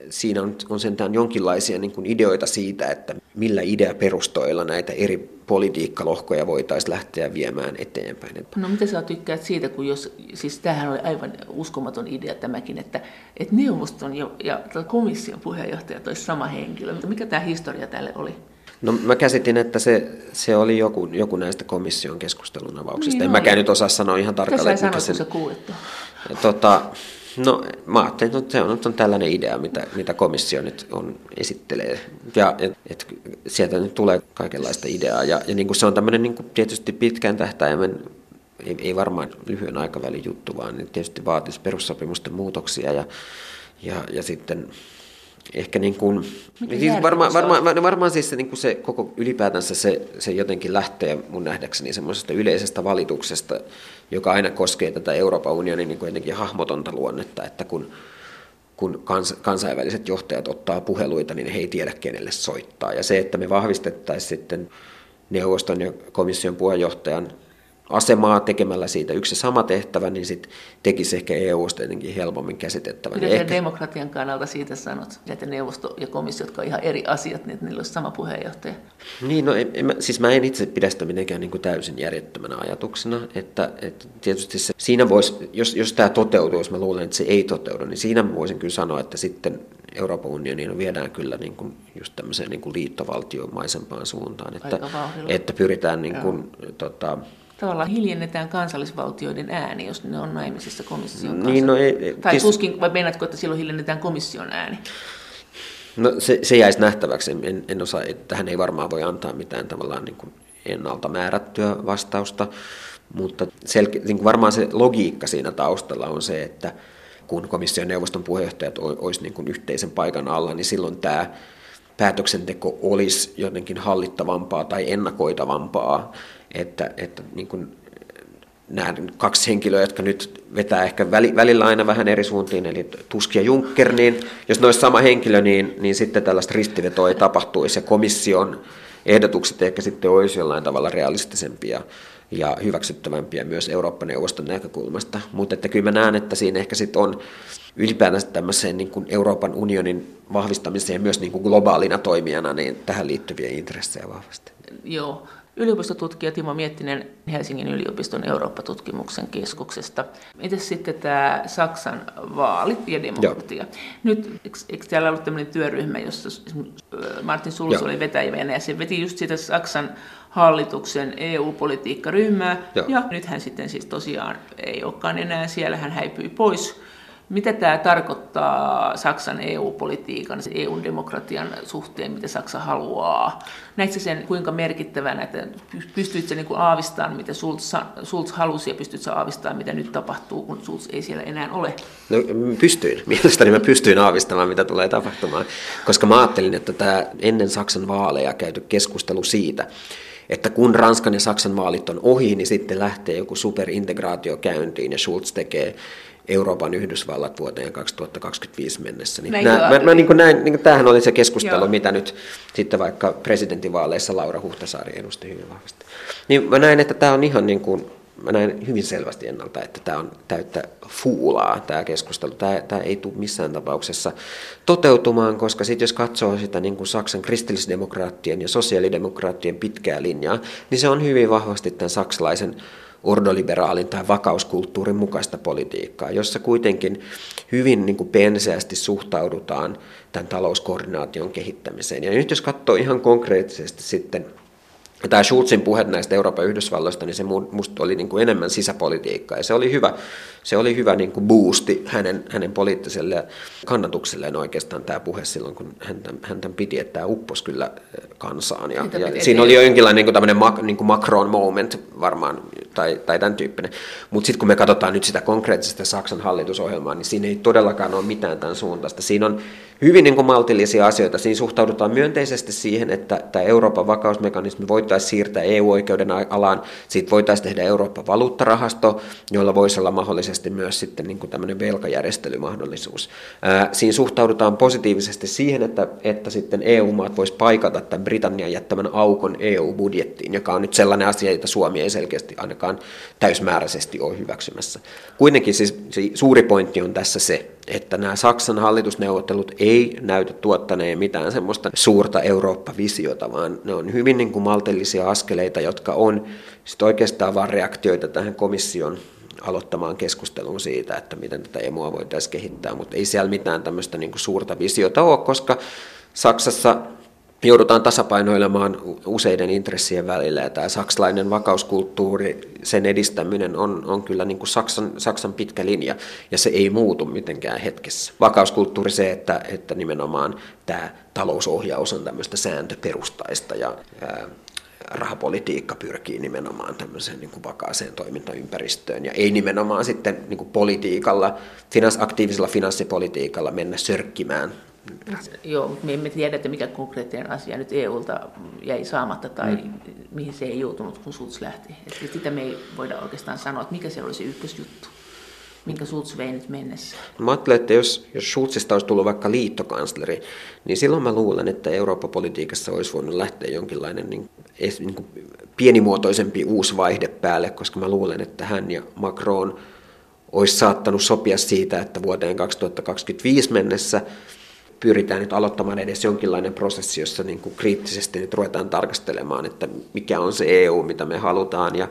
siinä on, on sentään jonkinlaisia niin kuin ideoita siitä, että millä ideaperustoilla näitä eri politiikkalohkoja voitaisiin lähteä viemään eteenpäin. No mitä sä tykkäät siitä, kun jos, siis tämähän oli aivan uskomaton idea tämäkin, että, että neuvoston ja, ja komission puheenjohtaja olisi sama henkilö, mutta mikä tämä historia tälle oli? No mä käsitin, että se, se oli joku, joku näistä komission keskustelun avauksista. Niin en oli. mäkään nyt osaa sanoa ihan tarkalleen. Mitä sä sanoit, kun sä kuulit Tota, No mä ajattelin, että se on, on tällainen idea, mitä, mitä komissio nyt on, esittelee. Ja et, et, sieltä nyt tulee kaikenlaista ideaa. Ja, ja niin kuin se on tämmöinen niin kuin tietysti pitkän tähtäimen, ei, ei varmaan lyhyen aikavälin juttu, vaan tietysti vaatisi perussopimusten muutoksia ja, ja, ja sitten ehkä niin kuin, siis varmaan, varmaan, varmaan siis se, niin kuin se koko ylipäätänsä se, se jotenkin lähtee mun nähdäkseni semmoisesta yleisestä valituksesta, joka aina koskee tätä Euroopan unionin niin kuin jotenkin hahmotonta luonnetta, että kun, kun kans, kansainväliset johtajat ottaa puheluita, niin he ei tiedä kenelle soittaa. Ja se, että me vahvistettaisiin sitten neuvoston ja komission puheenjohtajan asemaa tekemällä siitä yksi sama tehtävä, niin sit tekisi ehkä EU-sta jotenkin helpommin käsitettävän. Mitä ehkä... demokratian kannalta siitä sanot, että neuvosto ja komissio, jotka on ihan eri asiat, niin niillä olisi sama puheenjohtaja? Niin, no en, en, siis mä en itse pidä sitä mitenkään niin kuin täysin järjettömänä ajatuksena, että, että tietysti se, siinä voisi, jos, jos tämä toteutuu, jos mä luulen, että se ei toteudu, niin siinä voisin kyllä sanoa, että sitten Euroopan unioniin viedään kyllä niin kuin just tämmöiseen niin kuin liittovaltiomaisempaan suuntaan, että, että pyritään niin kuin, tota, tavallaan hiljennetään kansallisvaltioiden ääni, jos ne on naimisissa komission kanssa. Niin, no ei, ei, tai tis... tuskin, vai meinaatko, että silloin hiljennetään komission ääni? No se, se jäisi nähtäväksi. En, en osaa, tähän ei varmaan voi antaa mitään tavallaan niin kuin ennalta määrättyä vastausta, Mutta selke- niin varmaan se logiikka siinä taustalla on se, että kun komission neuvoston puheenjohtajat olisi niin kuin yhteisen paikan alla, niin silloin tämä päätöksenteko olisi jotenkin hallittavampaa tai ennakoitavampaa, että, että niin kuin nämä kaksi henkilöä, jotka nyt vetää ehkä välillä aina vähän eri suuntiin, eli Tusk ja Juncker, niin jos ne olisi sama henkilö, niin, niin sitten tällaista ristivetoa ei tapahtuisi ja komission ehdotukset ehkä sitten olisi jollain tavalla realistisempia ja hyväksyttävämpiä myös Eurooppa-neuvoston näkökulmasta. Mutta että kyllä mä näen, että siinä ehkä sitten on ylipäätänsä tämmöiseen niin kuin Euroopan unionin vahvistamiseen myös niin kuin globaalina toimijana niin tähän liittyviä intressejä vahvasti. Joo. Yliopistotutkija Timo Miettinen Helsingin yliopiston Eurooppa-tutkimuksen keskuksesta. Miten sitten tämä Saksan vaalit ja demokratia? Joo. Nyt, eikö, täällä ollut tämmöinen työryhmä, jossa Martin Joo. oli vetäjänä ja se veti just sitä Saksan hallituksen EU-politiikkaryhmää. Joo. Ja nyt hän sitten siis tosiaan ei olekaan enää siellä, hän häipyi pois mitä tämä tarkoittaa Saksan EU-politiikan, EU-demokratian suhteen, mitä Saksa haluaa? Näetkö sen kuinka merkittävänä, että pystyit niin aavistamaan, mitä Schulz, Schulz halusi ja pystytkö aavistamaan, mitä nyt tapahtuu, kun Schulz ei siellä enää ole? No pystyin. Mielestäni mä pystyin aavistamaan, mitä tulee tapahtumaan, koska mä ajattelin, että tämä ennen Saksan vaaleja käyty keskustelu siitä, että kun Ranskan ja Saksan vaalit on ohi, niin sitten lähtee joku superintegraatio käyntiin ja Schulz tekee Euroopan Yhdysvallat vuoteen 2025 mennessä. Niin nää, mä, mä niin kuin näin, niin kuin tämähän oli se keskustelu, Joo. mitä nyt sitten vaikka presidentinvaaleissa Laura Huhtasaari edusti hyvin vahvasti. Niin mä näin, että tämä on ihan niin kuin, mä näin hyvin selvästi ennalta, että tämä on täyttä fuulaa tämä keskustelu. Tämä, tämä ei tule missään tapauksessa toteutumaan, koska sitten jos katsoo sitä niin kuin Saksan kristillisdemokraattien ja sosiaalidemokraattien pitkää linjaa, niin se on hyvin vahvasti tämän saksalaisen ordoliberaalin tai vakauskulttuurin mukaista politiikkaa, jossa kuitenkin hyvin niin kuin penseästi suhtaudutaan tämän talouskoordinaation kehittämiseen. Ja nyt jos katsoo ihan konkreettisesti sitten tämä Schulzin puhe näistä Euroopan Yhdysvalloista, niin se musta oli niin kuin enemmän sisäpolitiikkaa. Ja se oli hyvä, se oli hyvä niin kuin boosti hänen, hänen poliittiselle kannatukselleen oikeastaan tämä puhe silloin, kun hän, hän tämän piti, että tämä upposi kyllä kansaan. Ja, ja siinä oli jo jonkinlainen niin kuin tämmöinen mak, niin kuin Macron moment varmaan, tai, tai tämän tyyppinen. Mutta sitten kun me katsotaan nyt sitä konkreettista Saksan hallitusohjelmaa, niin siinä ei todellakaan ole mitään tämän suuntaista. Siinä on hyvin niin kuin maltillisia asioita. Siinä suhtaudutaan myönteisesti siihen, että tämä Euroopan vakausmekanismi voitaisiin siirtää EU-oikeuden alaan. Siitä voitaisiin tehdä Euroopan valuuttarahasto, jolla voisi olla mahdollisesti myös sitten niin kuin tämmöinen velkajärjestelymahdollisuus. siinä suhtaudutaan positiivisesti siihen, että, että sitten EU-maat voisi paikata tämän Britannian jättämän aukon EU-budjettiin, joka on nyt sellainen asia, jota Suomi ei selkeästi ainakaan täysmääräisesti ole hyväksymässä. Kuitenkin siis se suuri pointti on tässä se, että nämä Saksan hallitusneuvottelut ei näytä tuottaneen mitään semmoista suurta Eurooppa-visiota, vaan ne on hyvin niin kuin maltillisia askeleita, jotka on sit oikeastaan vain reaktioita tähän komission aloittamaan keskustelun siitä, että miten tätä emua voitaisiin kehittää, mutta ei siellä mitään tämmöistä niin kuin suurta visiota ole, koska Saksassa joudutaan tasapainoilemaan useiden intressien välillä. Ja tämä saksalainen vakauskulttuuri, sen edistäminen on, on kyllä niin kuin Saksan, Saksan pitkä linja, ja se ei muutu mitenkään hetkessä. Vakauskulttuuri se, että, että nimenomaan tämä talousohjaus on tämmöistä sääntöperustaista ja ää, rahapolitiikka pyrkii nimenomaan tämmöiseen niin kuin vakaaseen toimintaympäristöön ja ei nimenomaan sitten niin kuin politiikalla, finans, aktiivisella finanssipolitiikalla mennä sörkkimään Joo, mutta me emme tiedä, että mikä konkreettinen asia nyt EUlta jäi saamatta tai mm. mihin se ei joutunut, kun Schulz lähti. Että sitä me ei voida oikeastaan sanoa, että mikä se olisi ykkösjuttu, minkä Schulz vei nyt mennessä. Mä ajattelen, että jos, jos Schulzista olisi tullut vaikka liittokansleri, niin silloin mä luulen, että Eurooppa-politiikassa olisi voinut lähteä jonkinlainen niin, niin kuin pienimuotoisempi uusi vaihde päälle, koska mä luulen, että hän ja Macron olisi saattanut sopia siitä, että vuoteen 2025 mennessä pyritään nyt aloittamaan edes jonkinlainen prosessi, jossa niin kuin kriittisesti nyt ruvetaan tarkastelemaan, että mikä on se EU, mitä me halutaan ja,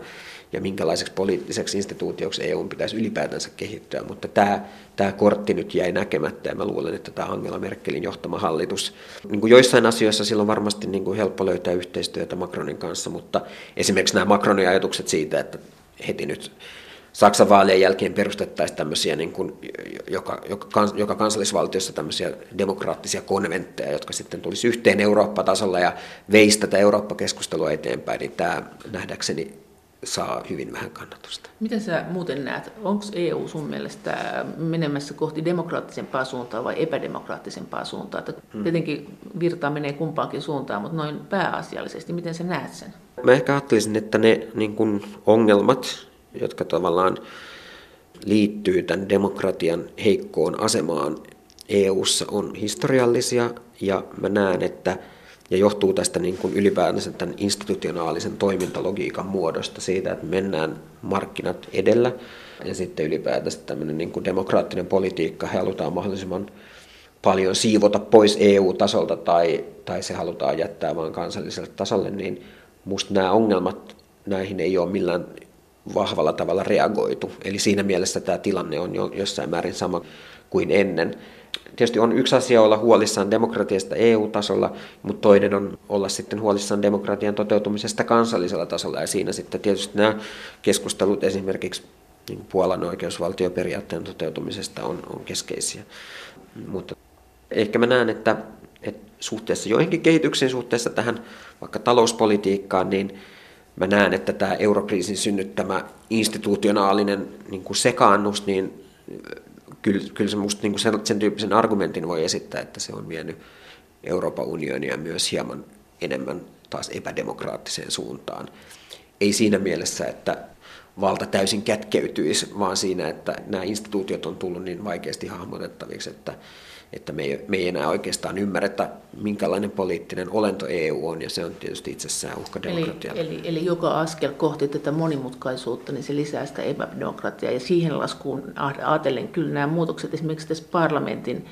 ja minkälaiseksi poliittiseksi instituutioksi EU pitäisi ylipäätänsä kehittyä. Mutta tämä, tämä kortti nyt jäi näkemättä ja mä luulen, että tämä Angela Merkelin johtama hallitus, niin kuin joissain asioissa silloin varmasti niin kuin helppo löytää yhteistyötä Macronin kanssa, mutta esimerkiksi nämä Macronin ajatukset siitä, että heti nyt Saksan vaalien jälkeen perustettaisiin tämmöisiä, niin kuin, joka, joka, joka kansallisvaltiossa tämmöisiä demokraattisia konventteja, jotka sitten tulisi yhteen Eurooppa-tasolla ja veisi tätä Eurooppa-keskustelua eteenpäin, niin tämä nähdäkseni saa hyvin vähän kannatusta. Miten sä muuten näet, onko EU sun mielestä menemässä kohti demokraattisempaa suuntaa vai epädemokraattisempaa suuntaa? Että hmm. Tietenkin virtaa menee kumpaankin suuntaan, mutta noin pääasiallisesti, miten sä näet sen? Mä ehkä ajattelisin, että ne niin kun ongelmat, jotka tavallaan liittyy tämän demokratian heikkoon asemaan. EU:ssa on historiallisia ja mä näen, että ja johtuu tästä niin kuin ylipäätänsä tämän institutionaalisen toimintalogiikan muodosta siitä, että mennään markkinat edellä ja sitten ylipäätänsä tämmöinen niin kuin demokraattinen politiikka. Halutaan mahdollisimman paljon siivota pois EU-tasolta tai, tai se halutaan jättää vain kansalliselle tasolle, niin musta nämä ongelmat, näihin ei ole millään vahvalla tavalla reagoitu. Eli siinä mielessä tämä tilanne on jo jossain määrin sama kuin ennen. Tietysti on yksi asia olla huolissaan demokratiasta EU-tasolla, mutta toinen on olla sitten huolissaan demokratian toteutumisesta kansallisella tasolla. Ja siinä sitten tietysti nämä keskustelut esimerkiksi niin Puolan oikeusvaltioperiaatteen toteutumisesta on, on keskeisiä. Mutta ehkä mä näen, että, että suhteessa joihinkin kehityksiin, suhteessa tähän vaikka talouspolitiikkaan, niin mä näen, että tämä eurokriisin synnyttämä institutionaalinen niin kuin sekaannus, niin kyllä, kyllä se musta niin sen, sen tyyppisen argumentin voi esittää, että se on vienyt Euroopan unionia myös hieman enemmän taas epädemokraattiseen suuntaan. Ei siinä mielessä, että valta täysin kätkeytyisi, vaan siinä, että nämä instituutiot on tullut niin vaikeasti hahmotettaviksi, että että me ei, me ei enää oikeastaan ymmärretä, minkälainen poliittinen olento EU on, ja se on tietysti itsessään uhka demokratialle. Eli, eli, eli joka askel kohti tätä monimutkaisuutta, niin se lisää sitä epädemokratiaa, ja siihen laskuun ajatellen kyllä nämä muutokset esimerkiksi tässä parlamentin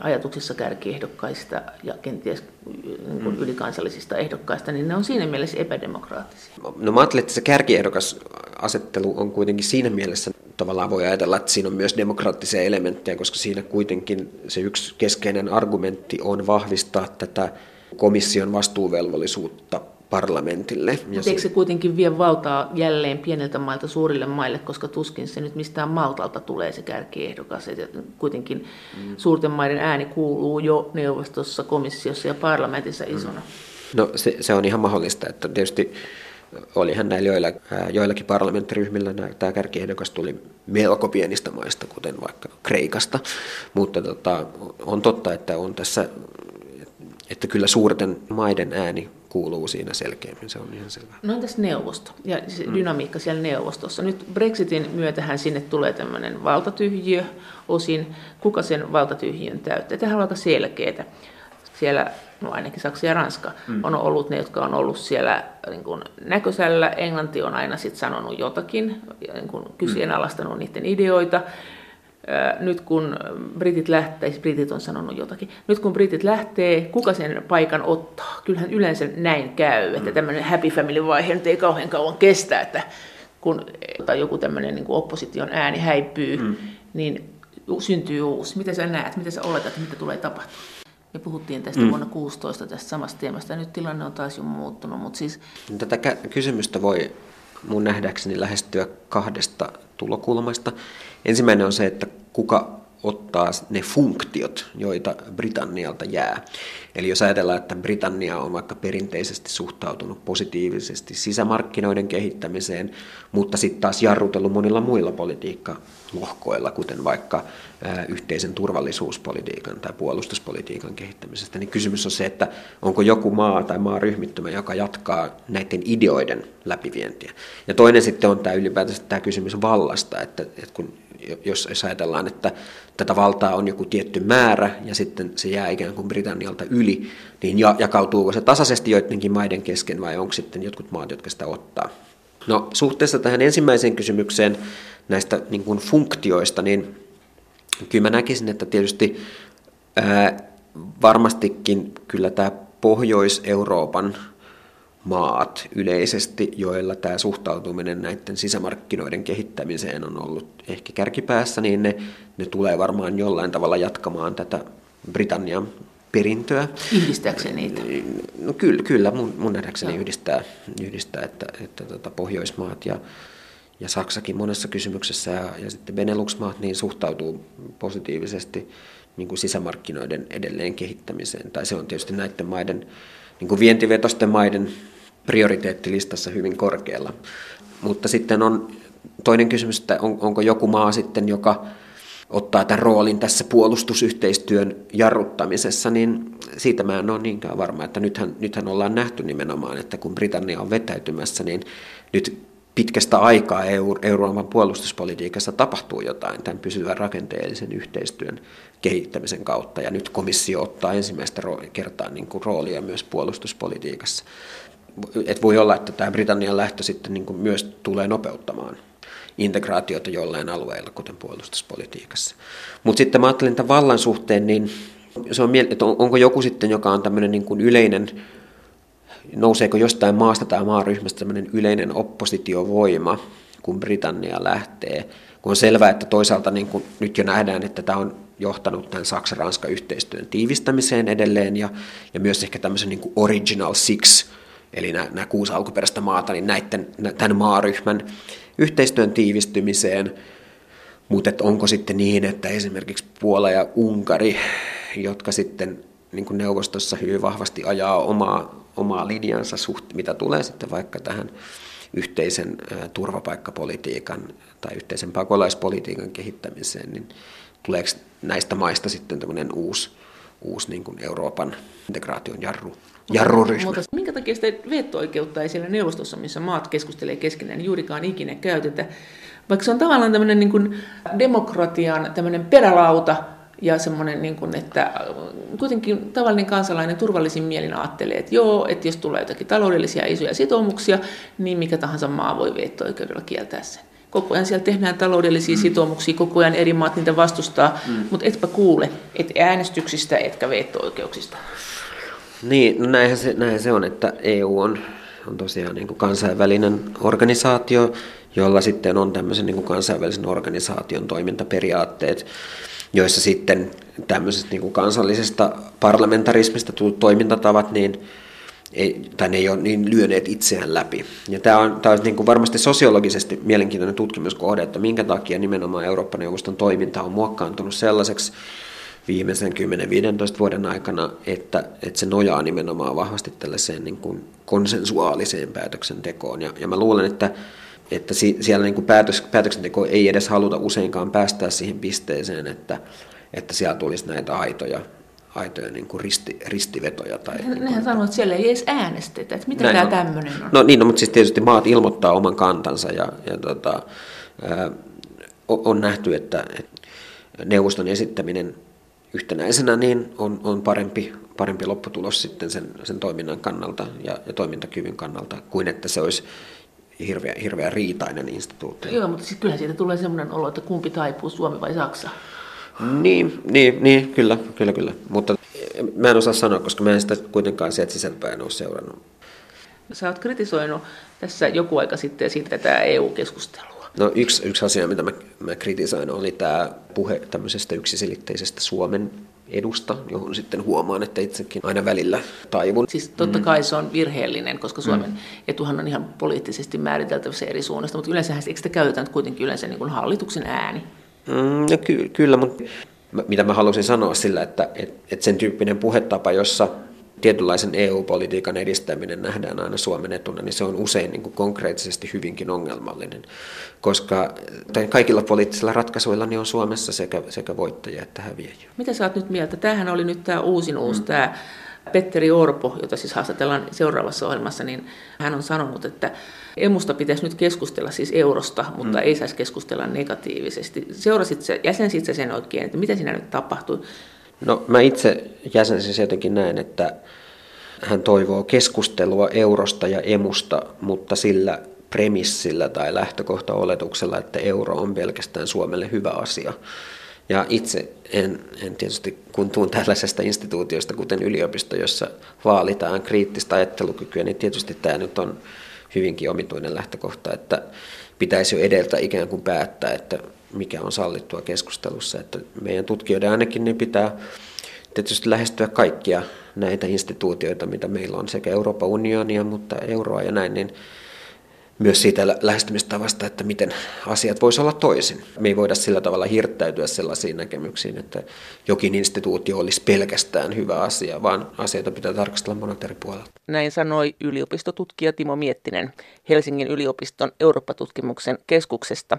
ajatuksissa kärkiehdokkaista ja kenties niin mm. ylikansallisista ehdokkaista, niin ne on siinä mielessä epädemokraattisia. No mä ajattelen, että se kärkiehdokas asettelu on kuitenkin siinä mielessä tavallaan voi ajatella, että siinä on myös demokraattisia elementtejä, koska siinä kuitenkin se yksi keskeinen argumentti on vahvistaa tätä komission vastuuvelvollisuutta parlamentille. Mutta eikö se kuitenkin vie valtaa jälleen pieniltä mailta suurille maille, koska tuskin se nyt mistään Maltalta tulee se kärkiehdokas. Et kuitenkin mm. suurten maiden ääni kuuluu jo neuvostossa, komissiossa ja parlamentissa isona. Mm. No se, se on ihan mahdollista, että tietysti olihan näillä joilla, joillakin parlamenttiryhmillä tämä kärkiehdokas tuli melko pienistä maista, kuten vaikka Kreikasta, mutta tota, on totta, että on tässä, että kyllä suurten maiden ääni kuuluu siinä selkeämmin, se on ihan selvä. No entäs neuvosto ja se mm. dynamiikka siellä neuvostossa? Nyt Brexitin myötähän sinne tulee tämmöinen valtatyhjiö osin. Kuka sen valtatyhjiön täyttää? Tämä on aika selkeää siellä, no ainakin Saksa ja Ranska, mm. on ollut ne, jotka on ollut siellä niin kuin näköisellä. Englanti on aina sit sanonut jotakin, niin kuin kyseenalaistanut mm. niiden ideoita. Nyt kun britit lähtee, siis britit on sanonut jotakin, nyt kun britit lähtee, kuka sen paikan ottaa? Kyllähän yleensä näin käy, että mm. tämmöinen happy family vaihe nyt ei kauhean kauan kestä, että kun tai joku tämmöinen niin opposition ääni häipyy, mm. niin syntyy uusi. Miten sä näet, miten sä oletat, mitä tulee tapahtumaan? Me puhuttiin tästä mm. vuonna 16 tästä samasta teemasta, nyt tilanne on taas jo muuttunut. Mutta siis... Tätä kysymystä voi mun nähdäkseni lähestyä kahdesta tulokulmasta. Ensimmäinen on se, että kuka ottaa ne funktiot, joita Britannialta jää. Eli jos ajatellaan, että Britannia on vaikka perinteisesti suhtautunut positiivisesti sisämarkkinoiden kehittämiseen, mutta sitten taas jarrutellut monilla muilla politiikkalohkoilla, kuten vaikka yhteisen turvallisuuspolitiikan tai puolustuspolitiikan kehittämisestä, niin kysymys on se, että onko joku maa tai maaryhmittymä, joka jatkaa näiden ideoiden läpivientiä. Ja toinen sitten on tämä ylipäätänsä tämä kysymys vallasta, että, että kun jos ajatellaan, että tätä valtaa on joku tietty määrä ja sitten se jää ikään kuin Britannialta yli, niin jakautuuko se tasaisesti joidenkin maiden kesken vai onko sitten jotkut maat, jotka sitä ottaa? No suhteessa tähän ensimmäiseen kysymykseen näistä niin kuin funktioista, niin kyllä mä näkisin, että tietysti ää, varmastikin kyllä tämä Pohjois-Euroopan maat yleisesti, joilla tämä suhtautuminen näiden sisämarkkinoiden kehittämiseen on ollut ehkä kärkipäässä, niin ne, ne tulee varmaan jollain tavalla jatkamaan tätä Britannian perintöä. Yhdistääkseni niitä? No kyllä, kyllä mun, mun nähdäkseni yhdistää, yhdistää, että, että tota Pohjoismaat ja, ja Saksakin monessa kysymyksessä ja, ja sitten Benelux-maat niin suhtautuu positiivisesti niin kuin sisämarkkinoiden edelleen kehittämiseen. Tai se on tietysti näiden maiden, niin kuin vientivetosten maiden prioriteettilistassa hyvin korkealla. Mutta sitten on toinen kysymys, että on, onko joku maa sitten, joka ottaa tämän roolin tässä puolustusyhteistyön jarruttamisessa, niin siitä mä en ole niinkään varma, että nythän, nythän ollaan nähty nimenomaan, että kun Britannia on vetäytymässä, niin nyt pitkästä aikaa EU, Euroopan puolustuspolitiikassa tapahtuu jotain tämän pysyvän rakenteellisen yhteistyön kehittämisen kautta, ja nyt komissio ottaa ensimmäistä kertaa niin kuin roolia myös puolustuspolitiikassa. Et voi olla, että tämä Britannian lähtö sitten niin kuin myös tulee nopeuttamaan integraatiota jollain alueella, kuten puolustuspolitiikassa. Mutta sitten mä ajattelin tämän vallan suhteen, niin se on, että onko joku sitten, joka on tämmöinen niin kuin yleinen, nouseeko jostain maasta tai maaryhmästä tämmöinen yleinen oppositiovoima, kun Britannia lähtee, kun on selvää, että toisaalta niin kuin nyt jo nähdään, että tämä on johtanut tämän Saksa-Ranska-yhteistyön tiivistämiseen edelleen ja, ja myös ehkä tämmöisen niin kuin original six, eli nämä, nämä kuusi alkuperäistä maata, niin näiden, tämän maaryhmän yhteistyön tiivistymiseen, mutta onko sitten niin, että esimerkiksi Puola ja Unkari, jotka sitten niin kuin neuvostossa hyvin vahvasti ajaa omaa, omaa linjansa suht, mitä tulee sitten vaikka tähän yhteisen turvapaikkapolitiikan tai yhteisen pakolaispolitiikan kehittämiseen, niin tuleeko näistä maista sitten tämmöinen uusi, uusi niin kuin Euroopan integraation jarru? jarruryhmä. Mutta minkä takia sitä veto-oikeutta ei siellä neuvostossa, missä maat keskustelee keskenään, niin juurikaan ikinä käytetä? Vaikka se on tavallaan tämmöinen niin kuin demokratian tämmöinen perälauta, ja semmoinen, niin kuin, että kuitenkin tavallinen kansalainen turvallisin mielin ajattelee, että joo, että jos tulee jotakin taloudellisia isoja sitoumuksia, niin mikä tahansa maa voi veto-oikeudella kieltää sen. Koko ajan siellä tehdään taloudellisia mm. sitoumuksia, koko ajan eri maat niitä vastustaa, mm. mutta etpä kuule, et äänestyksistä etkä veto-oikeuksista. Niin, no näinhän se, näinhän se on, että EU on, on tosiaan niin kuin kansainvälinen organisaatio, jolla sitten on tämmöisen niin kuin kansainvälisen organisaation toimintaperiaatteet, joissa sitten tämmöisestä niin kuin kansallisesta parlamentarismista tullut toimintatavat, niin ei, tai ne ei ole niin lyöneet itseään läpi. Ja tämä on, tämä on niin kuin varmasti sosiologisesti mielenkiintoinen tutkimuskohde, että minkä takia nimenomaan Euroopan neuvoston toiminta on muokkaantunut sellaiseksi, viimeisen 10-15 vuoden aikana, että, että se nojaa nimenomaan vahvasti tällaiseen niin kuin konsensuaaliseen päätöksentekoon. Ja, ja mä luulen, että, että siellä niin kuin päätös, päätöksenteko ei edes haluta useinkaan päästää siihen pisteeseen, että, että siellä tulisi näitä aitoja, aitoja niin kuin risti, ristivetoja. Tai Nehän niin kuin, sanoo, että siellä ei edes äänestetä, että mitä tämä tämmöinen on. No niin, no, mutta siis tietysti maat ilmoittaa oman kantansa ja, ja tota, ää, on nähty, että, että neuvoston esittäminen yhtenäisenä niin on, on parempi, parempi lopputulos sitten sen, sen toiminnan kannalta ja, ja toimintakyvyn kannalta, kuin että se olisi hirveä, hirveä riitainen instituutio. Joo, mutta sitten kyllähän siitä tulee sellainen olo, että kumpi taipuu, Suomi vai Saksa. Niin, niin, niin kyllä, kyllä, kyllä. Mutta mä en osaa sanoa, koska mä en sitä kuitenkaan sieltä sisältäpäin ole seurannut. Sä oot kritisoinut tässä joku aika sitten siitä tämä EU-keskustelua. No yksi, yksi asia, mitä mä, mä kritisoin, oli tämä puhe tämmöisestä yksiselitteisestä Suomen edusta, johon sitten huomaan, että itsekin aina välillä taivun. Siis totta mm. kai se on virheellinen, koska Suomen mm. etuhan on ihan poliittisesti määriteltävissä eri suunnasta, mutta yleensä eikö sitä käytetään kuitenkin yleensä niin kuin hallituksen ääni? Mm, no ky- kyllä, mutta mitä mä halusin sanoa sillä, että et, et sen tyyppinen puhetapa, jossa tietynlaisen EU-politiikan edistäminen nähdään aina Suomen etuna, niin se on usein niin kuin konkreettisesti hyvinkin ongelmallinen, koska kaikilla poliittisilla ratkaisuilla niin on Suomessa sekä, sekä voittajia että häviäjiä. Mitä sä oot nyt mieltä? Tämähän oli nyt tämä uusin uusi, mm. tämä Petteri Orpo, jota siis haastatellaan seuraavassa ohjelmassa, niin hän on sanonut, että emusta pitäisi nyt keskustella siis eurosta, mutta mm. ei saisi keskustella negatiivisesti. Seurasit sä, jäsensit sä sen oikein, että mitä siinä nyt tapahtui? No mä itse jäsensin jotenkin näin, että hän toivoo keskustelua eurosta ja emusta, mutta sillä premissillä tai lähtökohta-oletuksella, että euro on pelkästään Suomelle hyvä asia. Ja itse en, en tietysti, kun tuun tällaisesta instituutiosta, kuten yliopisto, jossa vaalitaan kriittistä ajattelukykyä, niin tietysti tämä nyt on hyvinkin omituinen lähtökohta, että pitäisi jo edeltä ikään kuin päättää, että mikä on sallittua keskustelussa. Että meidän tutkijoiden ainakin niin pitää tietysti lähestyä kaikkia näitä instituutioita, mitä meillä on, sekä Euroopan unionia, mutta euroa ja näin, niin myös siitä lähestymistavasta, että miten asiat voisi olla toisin. Me ei voida sillä tavalla hirttäytyä sellaisiin näkemyksiin, että jokin instituutio olisi pelkästään hyvä asia, vaan asioita pitää tarkastella monet eri puolelta. Näin sanoi yliopistotutkija Timo Miettinen Helsingin yliopiston Eurooppa-tutkimuksen keskuksesta.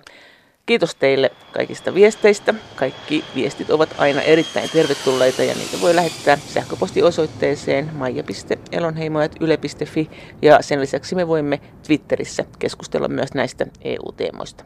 Kiitos teille kaikista viesteistä. Kaikki viestit ovat aina erittäin tervetulleita ja niitä voi lähettää sähköpostiosoitteeseen maija.elonheimo.yle.fi ja sen lisäksi me voimme Twitterissä keskustella myös näistä EU-teemoista.